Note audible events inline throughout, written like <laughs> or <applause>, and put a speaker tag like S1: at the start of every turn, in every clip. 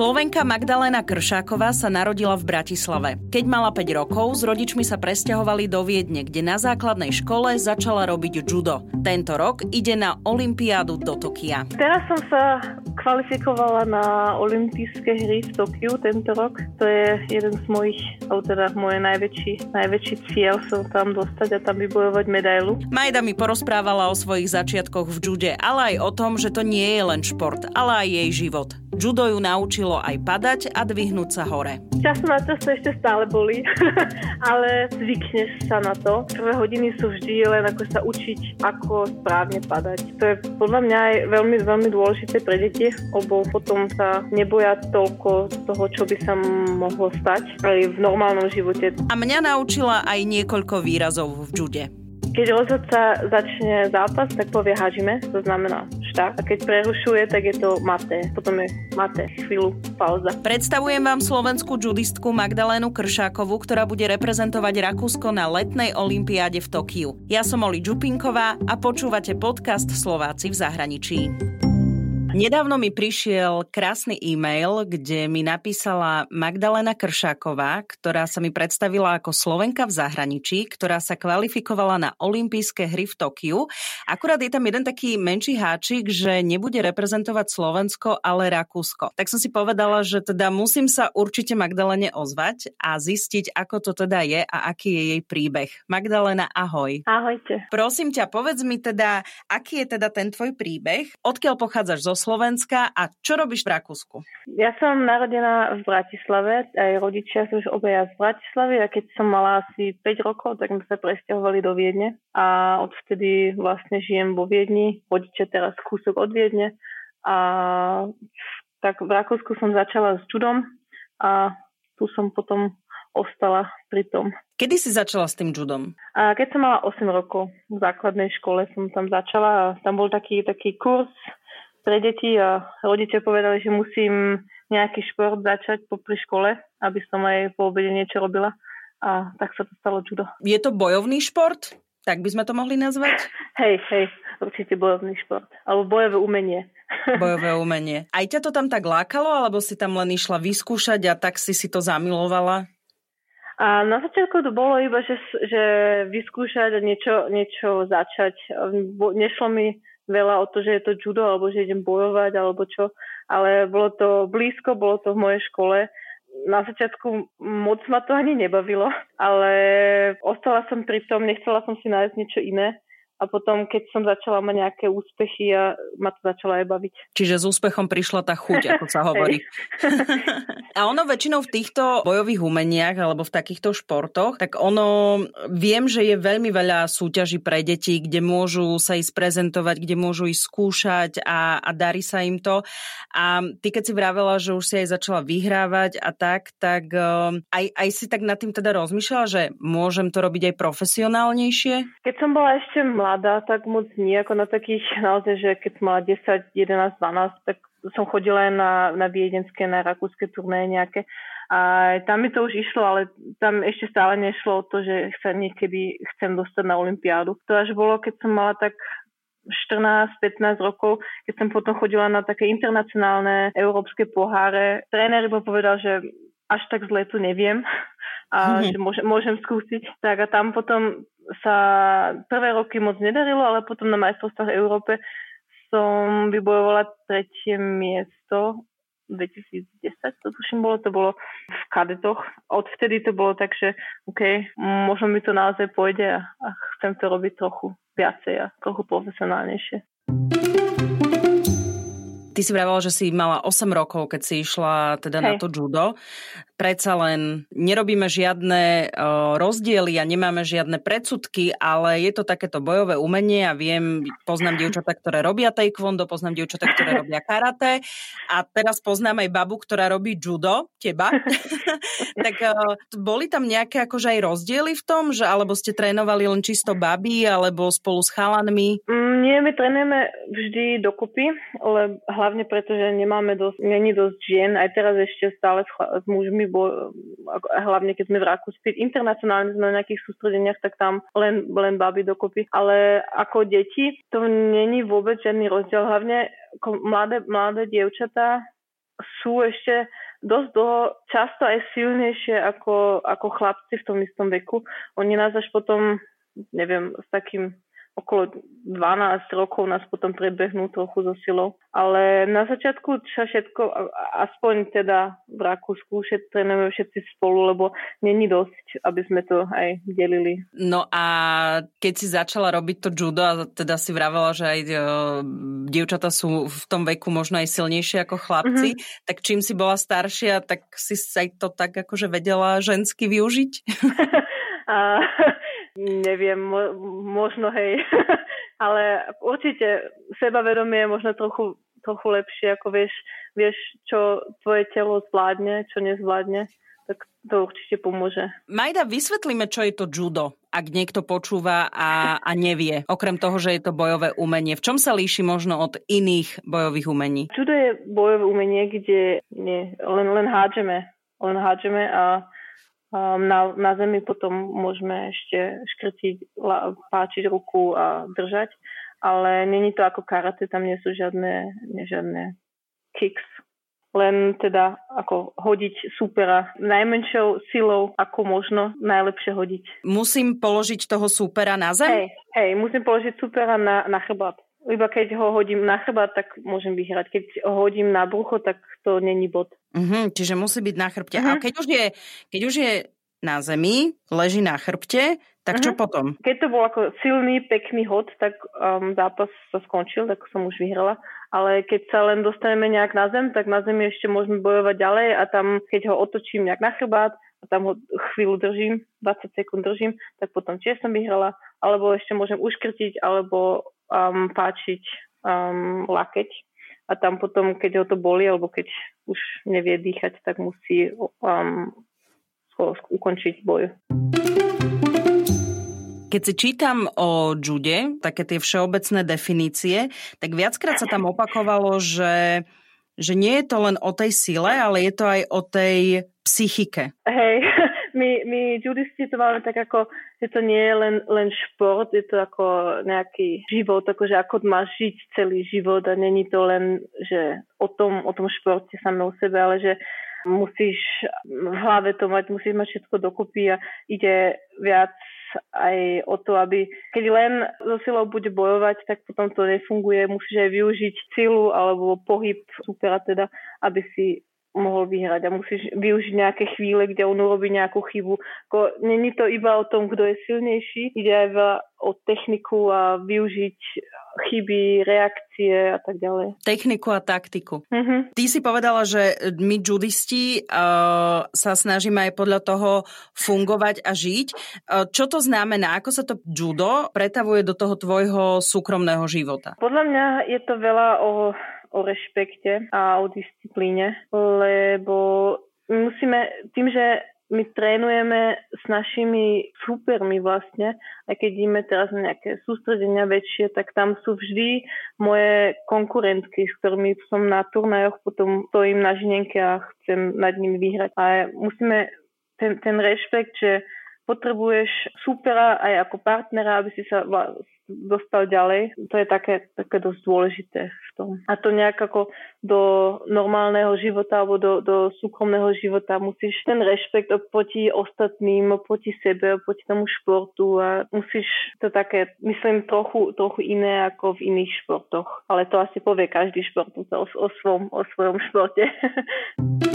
S1: Slovenka Magdalena Kršáková sa narodila v Bratislave. Keď mala 5 rokov, s rodičmi sa presťahovali do Viedne, kde na základnej škole začala robiť judo. Tento rok ide na Olympiádu do Tokia.
S2: Teraz som sa kvalifikovala na olympijské hry v Tokiu tento rok. To je jeden z mojich, alebo teda môj najväčší, najväčší cieľ som tam dostať a tam vybojovať medailu.
S1: Majda mi porozprávala o svojich začiatkoch v jude, ale aj o tom, že to nie je len šport, ale aj jej život. Judo ju naučilo aj padať a dvihnúť sa hore.
S2: Času na to ešte stále boli, <laughs> ale zvykneš sa na to. Prvé hodiny sú vždy len ako sa učiť, ako správne padať. To je podľa mňa aj veľmi, veľmi dôležité pre deti, lebo potom sa neboja toľko toho, čo by sa mohlo stať aj v normálnom živote.
S1: A mňa naučila aj niekoľko výrazov v jude.
S2: Keď rozhodca začne zápas, tak povie hažime, to znamená štart. A keď prerušuje, tak je to mate. Potom je mate, chvíľu, pauza.
S1: Predstavujem vám slovenskú judistku Magdalénu Kršákovú, ktorá bude reprezentovať Rakúsko na letnej olympiáde v Tokiu. Ja som Oli Čupinková a počúvate podcast Slováci v zahraničí. Nedávno mi prišiel krásny e-mail, kde mi napísala Magdalena Kršáková, ktorá sa mi predstavila ako Slovenka v zahraničí, ktorá sa kvalifikovala na olympijské hry v Tokiu. Akurát je tam jeden taký menší háčik, že nebude reprezentovať Slovensko, ale Rakúsko. Tak som si povedala, že teda musím sa určite Magdalene ozvať a zistiť, ako to teda je a aký je jej príbeh. Magdalena, ahoj.
S2: Ahojte.
S1: Prosím ťa, povedz mi teda, aký je teda ten tvoj príbeh, odkiaľ pochádzaš zo Slovenska. A čo robíš v Rakúsku?
S2: Ja som narodená v Bratislave, aj rodičia sú už obaja z Bratislavy. A keď som mala asi 5 rokov, tak sme sa presťahovali do Viedne. A odvtedy vlastne žijem vo Viedni, rodičia teraz kúsok od Viedne. A tak v Rakúsku som začala s judom a tu som potom ostala pri tom.
S1: Kedy si začala s tým judom?
S2: A keď som mala 8 rokov, v základnej škole som tam začala. A tam bol taký, taký kurz pre deti a rodičia povedali, že musím nejaký šport začať popri škole, aby som aj po obede niečo robila a tak sa to stalo judo.
S1: Je to bojovný šport? Tak by sme to mohli nazvať?
S2: Hej, hej, určite bojovný šport. Alebo bojové umenie. <laughs>
S1: Bojové umenie. Aj ťa to tam tak lákalo, alebo si tam len išla vyskúšať a tak si si to zamilovala?
S2: A na začiatku to bolo iba, že, že vyskúšať a niečo, niečo začať. Nešlo mi veľa o to, že je to judo, alebo že idem bojovať, alebo čo. Ale bolo to blízko, bolo to v mojej škole. Na začiatku moc ma to ani nebavilo, ale ostala som pri tom, nechcela som si nájsť niečo iné a potom, keď som začala mať nejaké úspechy a ma to začalo aj baviť.
S1: Čiže s úspechom prišla tá chuť, ako sa hovorí. <laughs> <laughs> a ono väčšinou v týchto bojových umeniach alebo v takýchto športoch, tak ono, viem, že je veľmi veľa súťaží pre deti, kde môžu sa ísť prezentovať, kde môžu ísť skúšať a, a darí sa im to. A ty keď si vravela, že už si aj začala vyhrávať a tak, tak um, aj, aj si tak nad tým teda rozmýšľala, že môžem to robiť aj profesionálnejšie?
S2: Keď som bola ešte mladá, mladá, tak moc nie, ako na takých <laughs> naozaj, že keď som mala 10, 11, 12, tak som chodila aj na, na viedenské, na rakúske turné nejaké. A tam mi to už išlo, ale tam ešte stále nešlo o to, že sa niekedy chcem dostať na Olympiádu. To až bolo, keď som mala tak 14-15 rokov, keď som potom chodila na také internacionálne európske poháre. Tréner iba povedal, že až tak zle to neviem <laughs> a mm-hmm. že môžem, môžem skúsiť. Tak a tam potom sa prvé roky moc nedarilo, ale potom na majstrovstvách Európe som vybojovala tretie miesto 2010, to tuším bolo, to bolo v kadetoch. Odvtedy to bolo tak, že OK, možno mi to naozaj pôjde a, a chcem to robiť trochu viacej a trochu profesionálnejšie.
S1: Ty si vravala, že si mala 8 rokov, keď si išla teda Hej. na to judo predsa len nerobíme žiadne rozdiely a nemáme žiadne predsudky, ale je to takéto bojové umenie a viem, poznám dievčatá, ktoré robia taekwondo, poznám dievčatá, ktoré robia karate a teraz poznám aj babu, ktorá robí judo, teba. <laughs> tak boli tam nejaké akože aj rozdiely v tom, že alebo ste trénovali len čisto baby, alebo spolu s chalanmi?
S2: Mm, nie, my trénujeme vždy dokopy, ale hlavne preto, že nemáme dosť, není dosť žien, aj teraz ešte stále s, s mužmi bo, hlavne keď sme v Rakúsku, internacionálne sme na nejakých sústredeniach, tak tam len, len baby dokopy. Ale ako deti to není vôbec žiadny rozdiel. Hlavne mladé, mladé dievčatá sú ešte dosť dlho, často aj silnejšie ako, ako chlapci v tom istom veku. Oni nás až potom, neviem, s takým okolo 12 rokov nás potom prebehnú trochu so silou. Ale na začiatku sa všetko, aspoň teda v Rakúsku, všetko trénujeme všetci spolu, lebo není dosť, aby sme to aj delili.
S1: No a keď si začala robiť to judo, a teda si vravela, že aj uh, dievčata sú v tom veku možno aj silnejšie ako chlapci, mm-hmm. tak čím si bola staršia, tak si sa to tak akože vedela žensky využiť? <laughs> <laughs>
S2: a, neviem, mo- možno hej, <laughs> ale určite sebavedomie je možno trochu, trochu lepšie, ako vieš, vieš, čo tvoje telo zvládne, čo nezvládne, tak to určite pomôže.
S1: Majda, vysvetlíme, čo je to judo, ak niekto počúva a, a nevie, okrem toho, že je to bojové umenie. V čom sa líši možno od iných bojových umení?
S2: Judo je bojové umenie, kde nie, len, len hádžeme. Len hádžeme a na, na zemi potom môžeme ešte škrtiť, páčiť ruku a držať, ale není to ako karate, tam nie sú žiadne, nie žiadne kicks, len teda ako hodiť supera najmenšou silou, ako možno najlepšie hodiť.
S1: Musím položiť toho supera na zem?
S2: Hej, hej musím položiť supera na, na chrbát. Iba keď ho hodím na chrbát, tak môžem vyhrať. Keď ho hodím na brucho, tak to není bod.
S1: Uh-huh, čiže musí byť na chrbte. Uh-huh. A keď už, je, keď už je na zemi, leží na chrbte, tak čo uh-huh. potom?
S2: Keď to bol ako silný, pekný hod, tak um, zápas sa skončil, tak som už vyhrala. Ale keď sa len dostaneme nejak na zem, tak na zemi ešte môžeme bojovať ďalej a tam, keď ho otočím nejak na chrbát a tam ho chvíľu držím, 20 sekúnd držím, tak potom tiež som vyhrala. Alebo ešte môžem uškrtiť, alebo um, páčiť um, lakeť. A tam potom, keď ho to boli, alebo keď už nevie dýchať, tak musí um, ukončiť boj.
S1: Keď si čítam o jude, také tie všeobecné definície, tak viackrát sa tam opakovalo, že, že nie je to len o tej sile, ale je to aj o tej psychike.
S2: Hej, my, my judisti to máme tak ako, že to nie je len, len šport, je to ako nejaký život, akože ako máš žiť celý život a není to len, že o tom, o tom športe samé sebe, ale že musíš v hlave to mať, musíš mať všetko dokopy a ide viac aj o to, aby keď len so silou bude bojovať, tak potom to nefunguje. Musíš aj využiť silu alebo pohyb supera teda, aby si mohol vyhrať a musíš využiť nejaké chvíle, kde on urobí nejakú chybu. Není to iba o tom, kto je silnejší, ide aj o techniku a využiť chyby, reakcie a tak ďalej.
S1: Techniku a taktiku. Uh-huh. Ty si povedala, že my judisti uh, sa snažíme aj podľa toho fungovať a žiť. Uh, čo to znamená? Ako sa to judo pretavuje do toho tvojho súkromného života?
S2: Podľa mňa je to veľa o o rešpekte a o disciplíne, lebo musíme, tým, že my trénujeme s našimi supermi vlastne, aj keď ideme teraz na nejaké sústredenia väčšie, tak tam sú vždy moje konkurentky, s ktorými som na turnajoch, potom stojím na žinenke a chcem nad nimi vyhrať. A musíme ten, ten rešpekt, že potrebuješ supera aj ako partnera, aby si sa dostal ďalej. To je také, také dosť dôležité v tom. A to nejak ako do normálneho života alebo do, do súkromného života musíš ten rešpekt oproti ostatným, oproti sebe, oproti tomu športu a musíš to také, myslím, trochu, trochu iné ako v iných športoch. Ale to asi povie každý šport o, o, svom, o svojom športe. <laughs>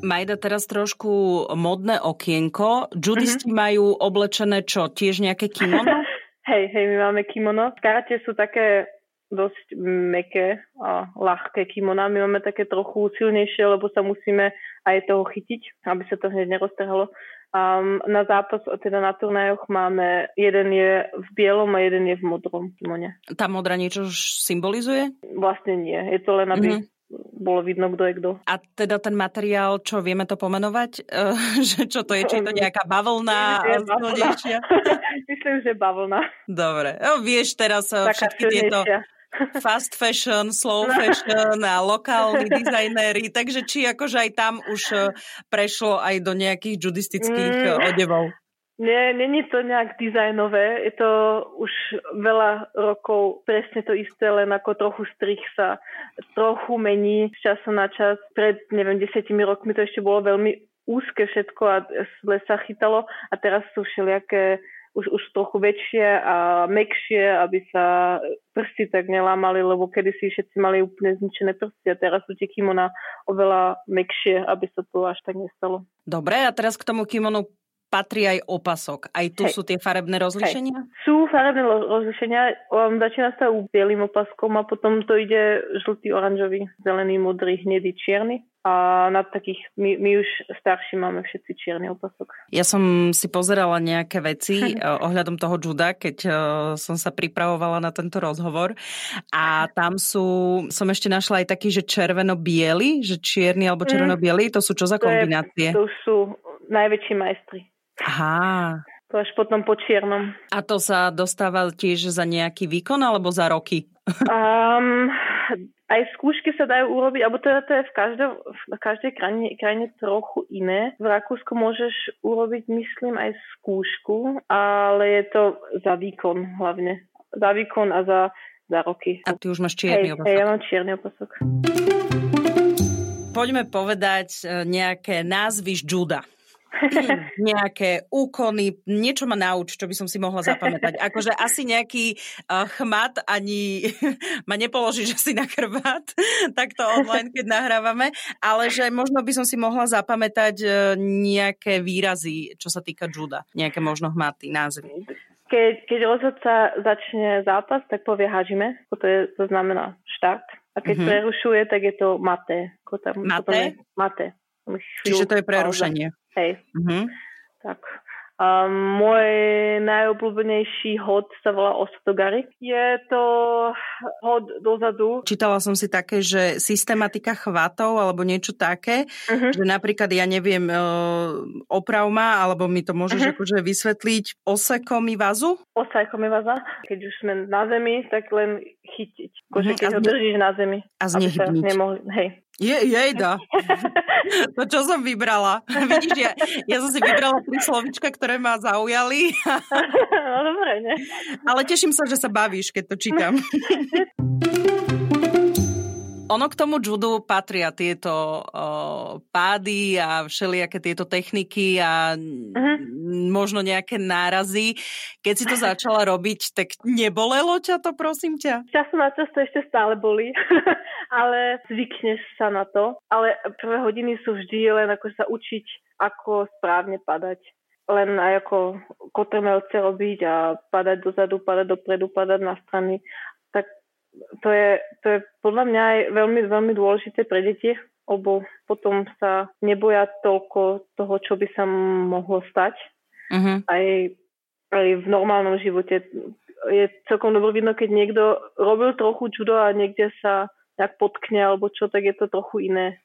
S1: Majda, teraz trošku modné okienko. Judisti uh-huh. majú oblečené čo? Tiež nejaké kimono? <laughs>
S2: hej, hej, my máme kimono. Karate sú také dosť meké a ľahké kimona. My máme také trochu silnejšie, lebo sa musíme aj toho chytiť, aby sa to hneď neroztrhalo. Um, na zápas, teda na turnajoch máme, jeden je v bielom a jeden je v modrom kimone.
S1: Tá modra niečo symbolizuje?
S2: Vlastne nie. Je to len, aby mm-hmm bolo vidno, kto je kto.
S1: A teda ten materiál, čo vieme to pomenovať? Uh, <laughs> že čo to je? Či je to nejaká bavlna? Je bavlna.
S2: Myslím, že <laughs> bavlna.
S1: Dobre. No, vieš teraz uh, všetky tieto <laughs> fast fashion, slow fashion a lokálni dizajnéri, takže či akože aj tam už uh, prešlo aj do nejakých judistických mm. odevov?
S2: Nie, není to nejak dizajnové, je to už veľa rokov presne to isté, len ako trochu strich sa trochu mení z času na čas. Pred, neviem, desiatimi rokmi to ešte bolo veľmi úzke všetko a sa chytalo a teraz sú všelijaké už, už trochu väčšie a mekšie, aby sa prsty tak nelámali, lebo kedysi všetci mali úplne zničené prsty a teraz sú tie kimona oveľa mekšie, aby sa to až tak nestalo.
S1: Dobre, a teraz k tomu kimonu patrí aj opasok. Aj tu Hej. sú tie farebné rozlišenia?
S2: Hej. Sú farebné rozlišenia. Um, začína sa u bielým opaskom a potom to ide žltý, oranžový, zelený, modrý, hnedý, čierny a na takých, my, my už starší máme všetci čierny opasok.
S1: Ja som si pozerala nejaké veci <laughs> eh, ohľadom toho juda, keď uh, som sa pripravovala na tento rozhovor a tam sú, som ešte našla aj taký, že červeno-biely, že čierny alebo mhm. červeno-biely, to sú čo za kombinácie?
S2: To, je, to sú najväčší majstri.
S1: Aha.
S2: To až potom po čiernom.
S1: A to sa dostáva tiež za nejaký výkon alebo za roky?
S2: Um, aj skúšky sa dajú urobiť, alebo teda to je v, každej, v každej krajine, krajine trochu iné. V Rakúsku môžeš urobiť, myslím, aj skúšku, ale je to za výkon hlavne. Za výkon a za, za roky.
S1: A ty už máš čierny opasok.
S2: Hej, ja mám čierny opasok.
S1: Poďme povedať e, nejaké názvy juda. <clears throat> nejaké úkony, niečo ma nauč, čo by som si mohla zapamätať. <laughs> Akože asi nejaký uh, chmat ani <laughs> ma nepoložíš asi na chrbát, <laughs> takto online, keď nahrávame, ale že možno by som si mohla zapamätať uh, nejaké výrazy, čo sa týka juda. Nejaké možno hmaty, názvy.
S2: Keď, keď rozhodca začne zápas, tak povie hažime, to, je, to znamená štart. A keď mm-hmm. prerušuje, tak je to mate.
S1: Tam, mate?
S2: mate.
S1: Čiže to je prerušenie.
S2: Hej. Mm-hmm. Tak. A môj najobľúbenejší hod sa volá Ostogary. Je to hod dozadu.
S1: Čítala som si také, že systematika chvatov alebo niečo také, uh-huh. že napríklad, ja neviem, e, oprav ma, alebo mi to môžeš uh-huh. akože vysvetliť osekomi vazu?
S2: Osekomi vaza. Keď už sme na zemi, tak len chytiť. Akože uh-huh. keď ho držíš na zemi.
S1: A znehybniť.
S2: Nemohli, hej.
S1: Je, jejda. <laughs> To, čo som vybrala. Vidíš, ja, ja som si vybrala tri slovička, ktoré ma zaujali. <laughs>
S2: No dobre, ne?
S1: Ale teším sa, že sa bavíš, keď to čítam. <laughs> ono k tomu judu patria tieto uh, pády a všelijaké tieto techniky a uh-huh. možno nejaké nárazy. Keď si to začala robiť, tak nebolelo ťa to, prosím ťa?
S2: Času na čas to ešte stále boli, <laughs> ale zvykneš sa na to. Ale prvé hodiny sú vždy len ako sa učiť, ako správne padať len aj ako kotrmelce robiť a padať dozadu, padať dopredu, padať na strany to je, to je podľa mňa aj veľmi, veľmi dôležité pre deti, lebo potom sa neboja toľko toho, čo by sa mohlo stať. Uh-huh. Aj, aj v normálnom živote je celkom dobre vidno, keď niekto robil trochu judo a niekde sa nejak potkne alebo čo, tak je to trochu iné.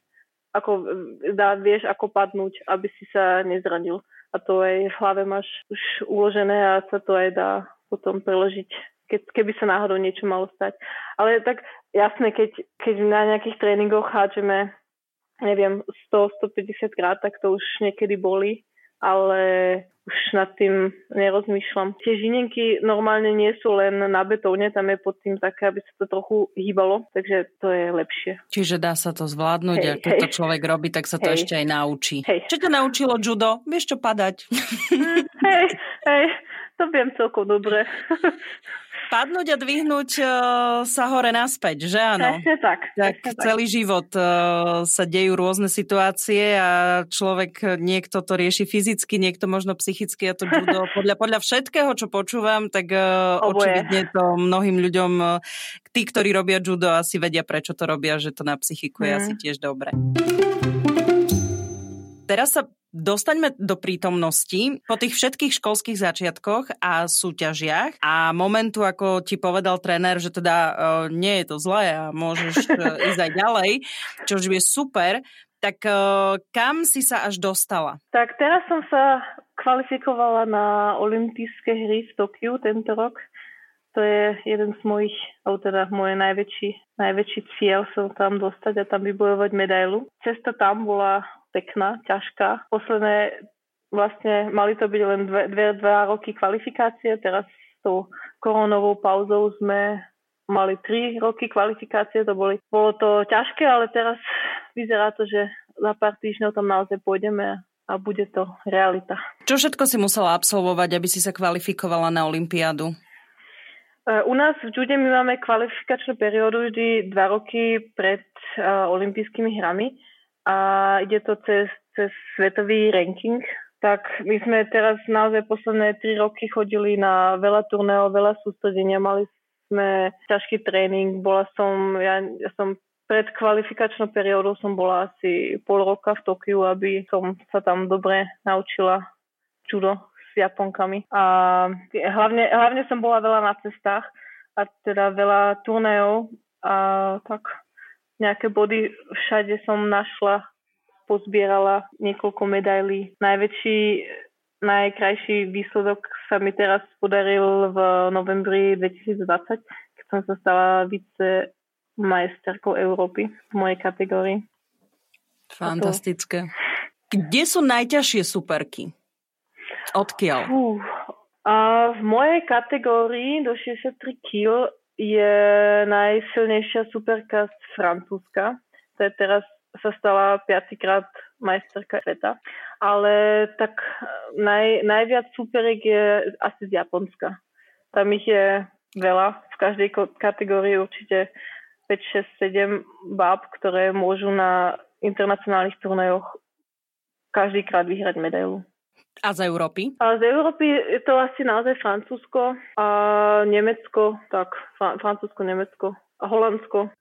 S2: Ako dá, vieš, ako padnúť, aby si sa nezranil. A to aj v hlave máš už uložené a sa to aj dá potom preložiť keď, keby sa náhodou niečo malo stať. Ale tak jasné, keď, keď na nejakých tréningoch hádžeme, neviem, 100-150 krát, tak to už niekedy boli, ale už nad tým nerozmýšľam. Tie žinenky normálne nie sú len na betóne, tam je pod tým také, aby sa to trochu hýbalo, takže to je lepšie.
S1: Čiže dá sa to zvládnuť hej, a keď hej. to človek robí, tak sa to hej. ešte aj naučí.
S2: Hej.
S1: Čo ťa naučilo judo? Vieš čo padať?
S2: Hej, hej, to viem celkom dobre. <laughs>
S1: Padnúť a dvihnúť uh, sa hore naspäť, že áno?
S2: Presne tak.
S1: Tak presne celý tak. život uh, sa dejú rôzne situácie a človek, niekto to rieši fyzicky, niekto možno psychicky a to judo. <laughs> Podľa, podľa všetkého, čo počúvam, tak uh, očividne to mnohým ľuďom, uh, tí, ktorí robia judo, asi vedia, prečo to robia, že to na psychiku je mm. asi tiež dobre. Teraz sa dostaňme do prítomnosti po tých všetkých školských začiatkoch a súťažiach a momentu, ako ti povedal tréner, že teda uh, nie je to zlé a môžeš uh, <laughs> ísť aj ďalej, čo je super, tak uh, kam si sa až dostala?
S2: Tak teraz som sa kvalifikovala na olympijské hry v Tokiu tento rok. To je jeden z mojich, alebo teda môj najväčší, najväčší cieľ som tam dostať a tam vybojovať medailu. Cesta tam bola pekná, ťažká. Posledné vlastne mali to byť len dve, dve, dva roky kvalifikácie, teraz s tou koronovou pauzou sme mali tri roky kvalifikácie, to boli, bolo to ťažké, ale teraz vyzerá to, že za pár týždňov tam naozaj pôjdeme a bude to realita.
S1: Čo všetko si musela absolvovať, aby si sa kvalifikovala na Olympiádu?
S2: E, u nás v jude my máme kvalifikačnú periódu vždy dva roky pred uh, olympijskými hrami a ide to cez, cez svetový ranking. Tak my sme teraz naozaj posledné tri roky chodili na veľa turného, veľa sústredenia, mali sme ťažký tréning, bola som, ja, ja som pred kvalifikačnou periódou som bola asi pol roka v Tokiu, aby som sa tam dobre naučila judo Japonkami. A hlavne, hlavne som bola veľa na cestách a teda veľa turnajov a tak nejaké body všade som našla, pozbierala niekoľko medailí. Najväčší, najkrajší výsledok sa mi teraz podaril v novembri 2020, keď som sa stala vice majsterkou Európy v mojej kategórii.
S1: Fantastické. Kde sú najťažšie superky? Odkiaľ? Uh,
S2: a v mojej kategórii do 63 kg je najsilnejšia superka z Francúzska. To je teraz sa stala piatýkrát majsterka sveta. Ale tak naj, najviac superiek je asi z Japonska. Tam ich je veľa. V každej kategórii určite 5, 6, 7 báb, ktoré môžu na internacionálnych turnajoch každýkrát vyhrať medailu.
S1: A z Európy?
S2: A z Európy je to asi naozaj Francúzsko a Nemecko, tak Francúzsko, Nemecko a Holandsko.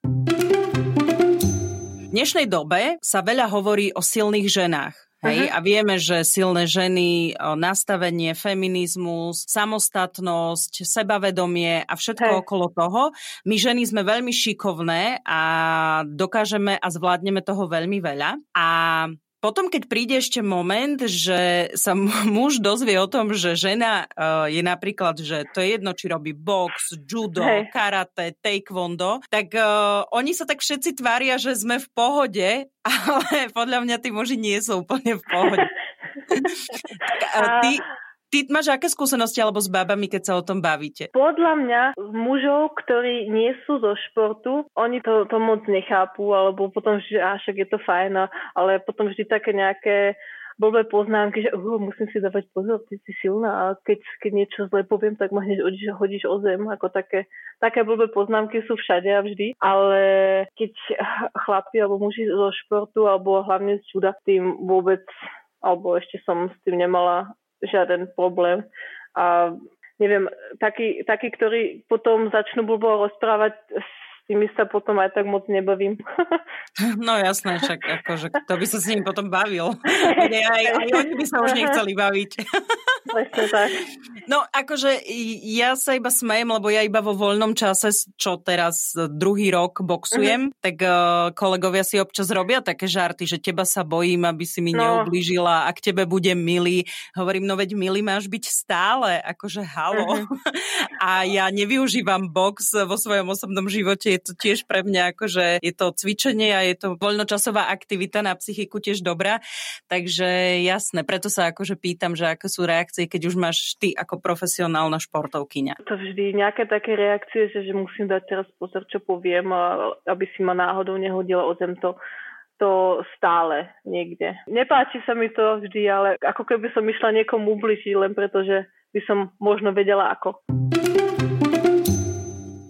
S1: V dnešnej dobe sa veľa hovorí o silných ženách. Hej? Uh-huh. A vieme, že silné ženy, nastavenie, feminizmus, samostatnosť, sebavedomie a všetko Hej. okolo toho. My ženy sme veľmi šikovné a dokážeme a zvládneme toho veľmi veľa. A potom, keď príde ešte moment, že sa <laughs> muž dozvie o tom, že žena uh, je napríklad, že to je jedno, či robí box, judo, hey. karate, taekwondo, tak uh, oni sa tak všetci tvária, že sme v pohode, <laughs> ale podľa mňa tí muži nie sú úplne v pohode. <laughs> uh, ty, Ty máš aké skúsenosti alebo s babami, keď sa o tom bavíte?
S2: Podľa mňa mužov, ktorí nie sú zo športu, oni to, to moc nechápu, alebo potom, že a však je to fajn, ale potom vždy také nejaké blbé poznámky, že uh, musím si dávať pozor, ty si silná a keď, keď niečo zle poviem, tak ma hneď hodíš, hodíš o zem. Ako také, také blbé poznámky sú všade a vždy, ale keď chlapi alebo muži zo športu alebo hlavne z čuda tým vôbec alebo ešte som s tým nemala žiaden problém. A neviem, takí, takí, ktorí potom začnú blbo rozprávať, s tými sa potom aj tak moc nebavím.
S1: No jasné, však akože kto by sa s nimi potom bavil. <laughs> Aj, aj, aj oni by sa už nechceli baviť.
S2: Presne tak.
S1: No akože ja sa iba smejem, lebo ja iba vo voľnom čase, čo teraz druhý rok boxujem, uh-huh. tak uh, kolegovia si občas robia také žarty, že teba sa bojím, aby si mi no. neublížila a k tebe budem milý. Hovorím, no veď milý máš byť stále, akože halo. Uh-huh. <laughs> a ja nevyužívam box vo svojom osobnom živote, je to tiež pre mňa akože je to cvičenie a je to voľnočasová aktivita na psychiku tiež dobrá. Takže jasné, preto sa akože pýtam, že aké sú reakcie keď už máš ty ako profesionálna športovkyňa?
S2: To vždy nejaké také reakcie, že, že musím dať teraz pozor, čo poviem, aby si ma náhodou nehodila o zem to to stále niekde. Nepáči sa mi to vždy, ale ako keby som išla niekomu ubližiť, len preto, že by som možno vedela ako.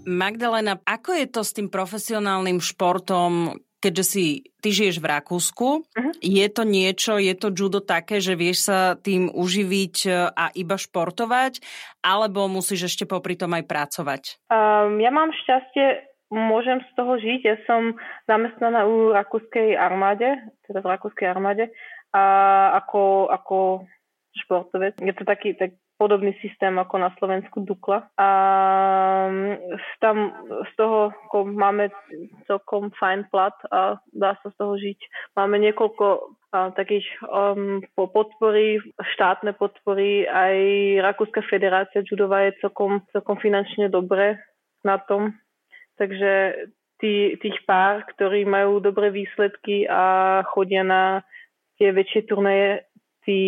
S1: Magdalena, ako je to s tým profesionálnym športom, keďže si ty žiješ v Rakúsku, uh-huh. je to niečo, je to judo také, že vieš sa tým uživiť e, a iba športovať, alebo musíš ešte popri tom aj pracovať?
S2: Um, ja mám šťastie, môžem z toho žiť. Ja som zamestnaná u rakúskej armáde, teda v rakúskej armáde, a ako, ako športovec. Je to taký, tak, podobný systém ako na Slovensku Dukla. A mm, tam z toho máme celkom fajn plat a dá sa z toho žiť. Máme niekoľko takých um, podpory, štátne podpory, aj Rakúska federácia judová je celkom, celkom finančne dobre na tom. Takže tí, tých pár, ktorí majú dobré výsledky a chodia na tie väčšie turnaje, si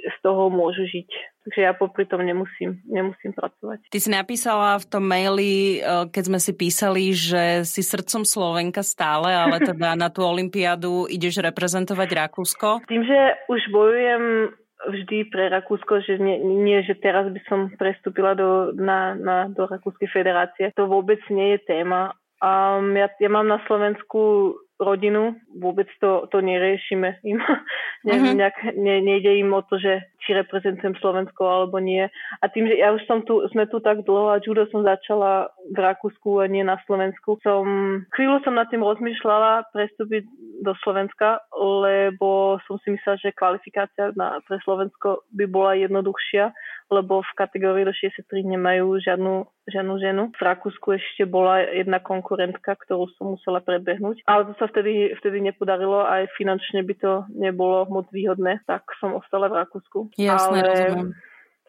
S2: z toho môžu žiť. Takže ja popri tom nemusím, nemusím pracovať.
S1: Ty si napísala v tom maili, e, keď sme si písali, že si srdcom Slovenka stále, ale <laughs> teda na tú olympiádu ideš reprezentovať Rakúsko.
S2: Tým, že už bojujem vždy pre Rakúsko, že nie, nie že teraz by som prestúpila do, na, na, do Rakúskej federácie. To vôbec nie je téma. Um, ja, ja mám na Slovensku rodinu, vôbec to, to neriešime. Im, <laughs> ne, uh-huh. nejak, ne, nejde im o to, že či reprezentujem Slovensko alebo nie. A tým, že ja už som tu, sme tu tak dlho a judo som začala v Rakúsku a nie na Slovensku, som chvíľu som nad tým rozmýšľala prestúpiť do Slovenska, lebo som si myslela, že kvalifikácia na, pre Slovensko by bola jednoduchšia, lebo v kategórii do 63 nemajú žiadnu, žiadnu ženu. V Rakúsku ešte bola jedna konkurentka, ktorú som musela prebehnúť, ale to sa vtedy, vtedy nepodarilo, aj finančne by to nebolo moc výhodné, tak som ostala v Rakúsku.
S1: Jasne, ale, rozumiem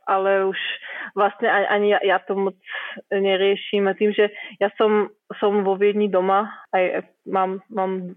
S2: ale už vlastne ani ja, ja to moc neriešim. A tým, že ja som, som vo Viedni doma, aj mám, mám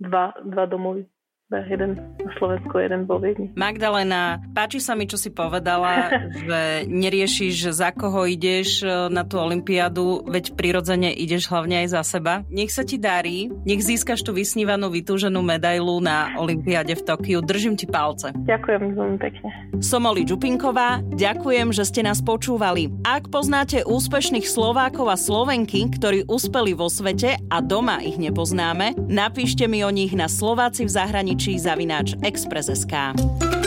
S2: dva, dva domovy jeden na Slovensku, jeden vo Viedni.
S1: Magdalena, páči sa mi, čo si povedala, <laughs> že neriešiš, za koho ideš e, na tú olympiádu, veď prirodzene ideš hlavne aj za seba. Nech sa ti darí, nech získaš tú vysnívanú, vytúženú medailu na olympiáde v Tokiu. Držím ti palce.
S2: Ďakujem veľmi pekne.
S1: Som Oli Čupinková, ďakujem, že ste nás počúvali. Ak poznáte úspešných Slovákov a Slovenky, ktorí uspeli vo svete a doma ich nepoznáme, napíšte mi o nich na Slováci v zahraničí zavináč Express.sk.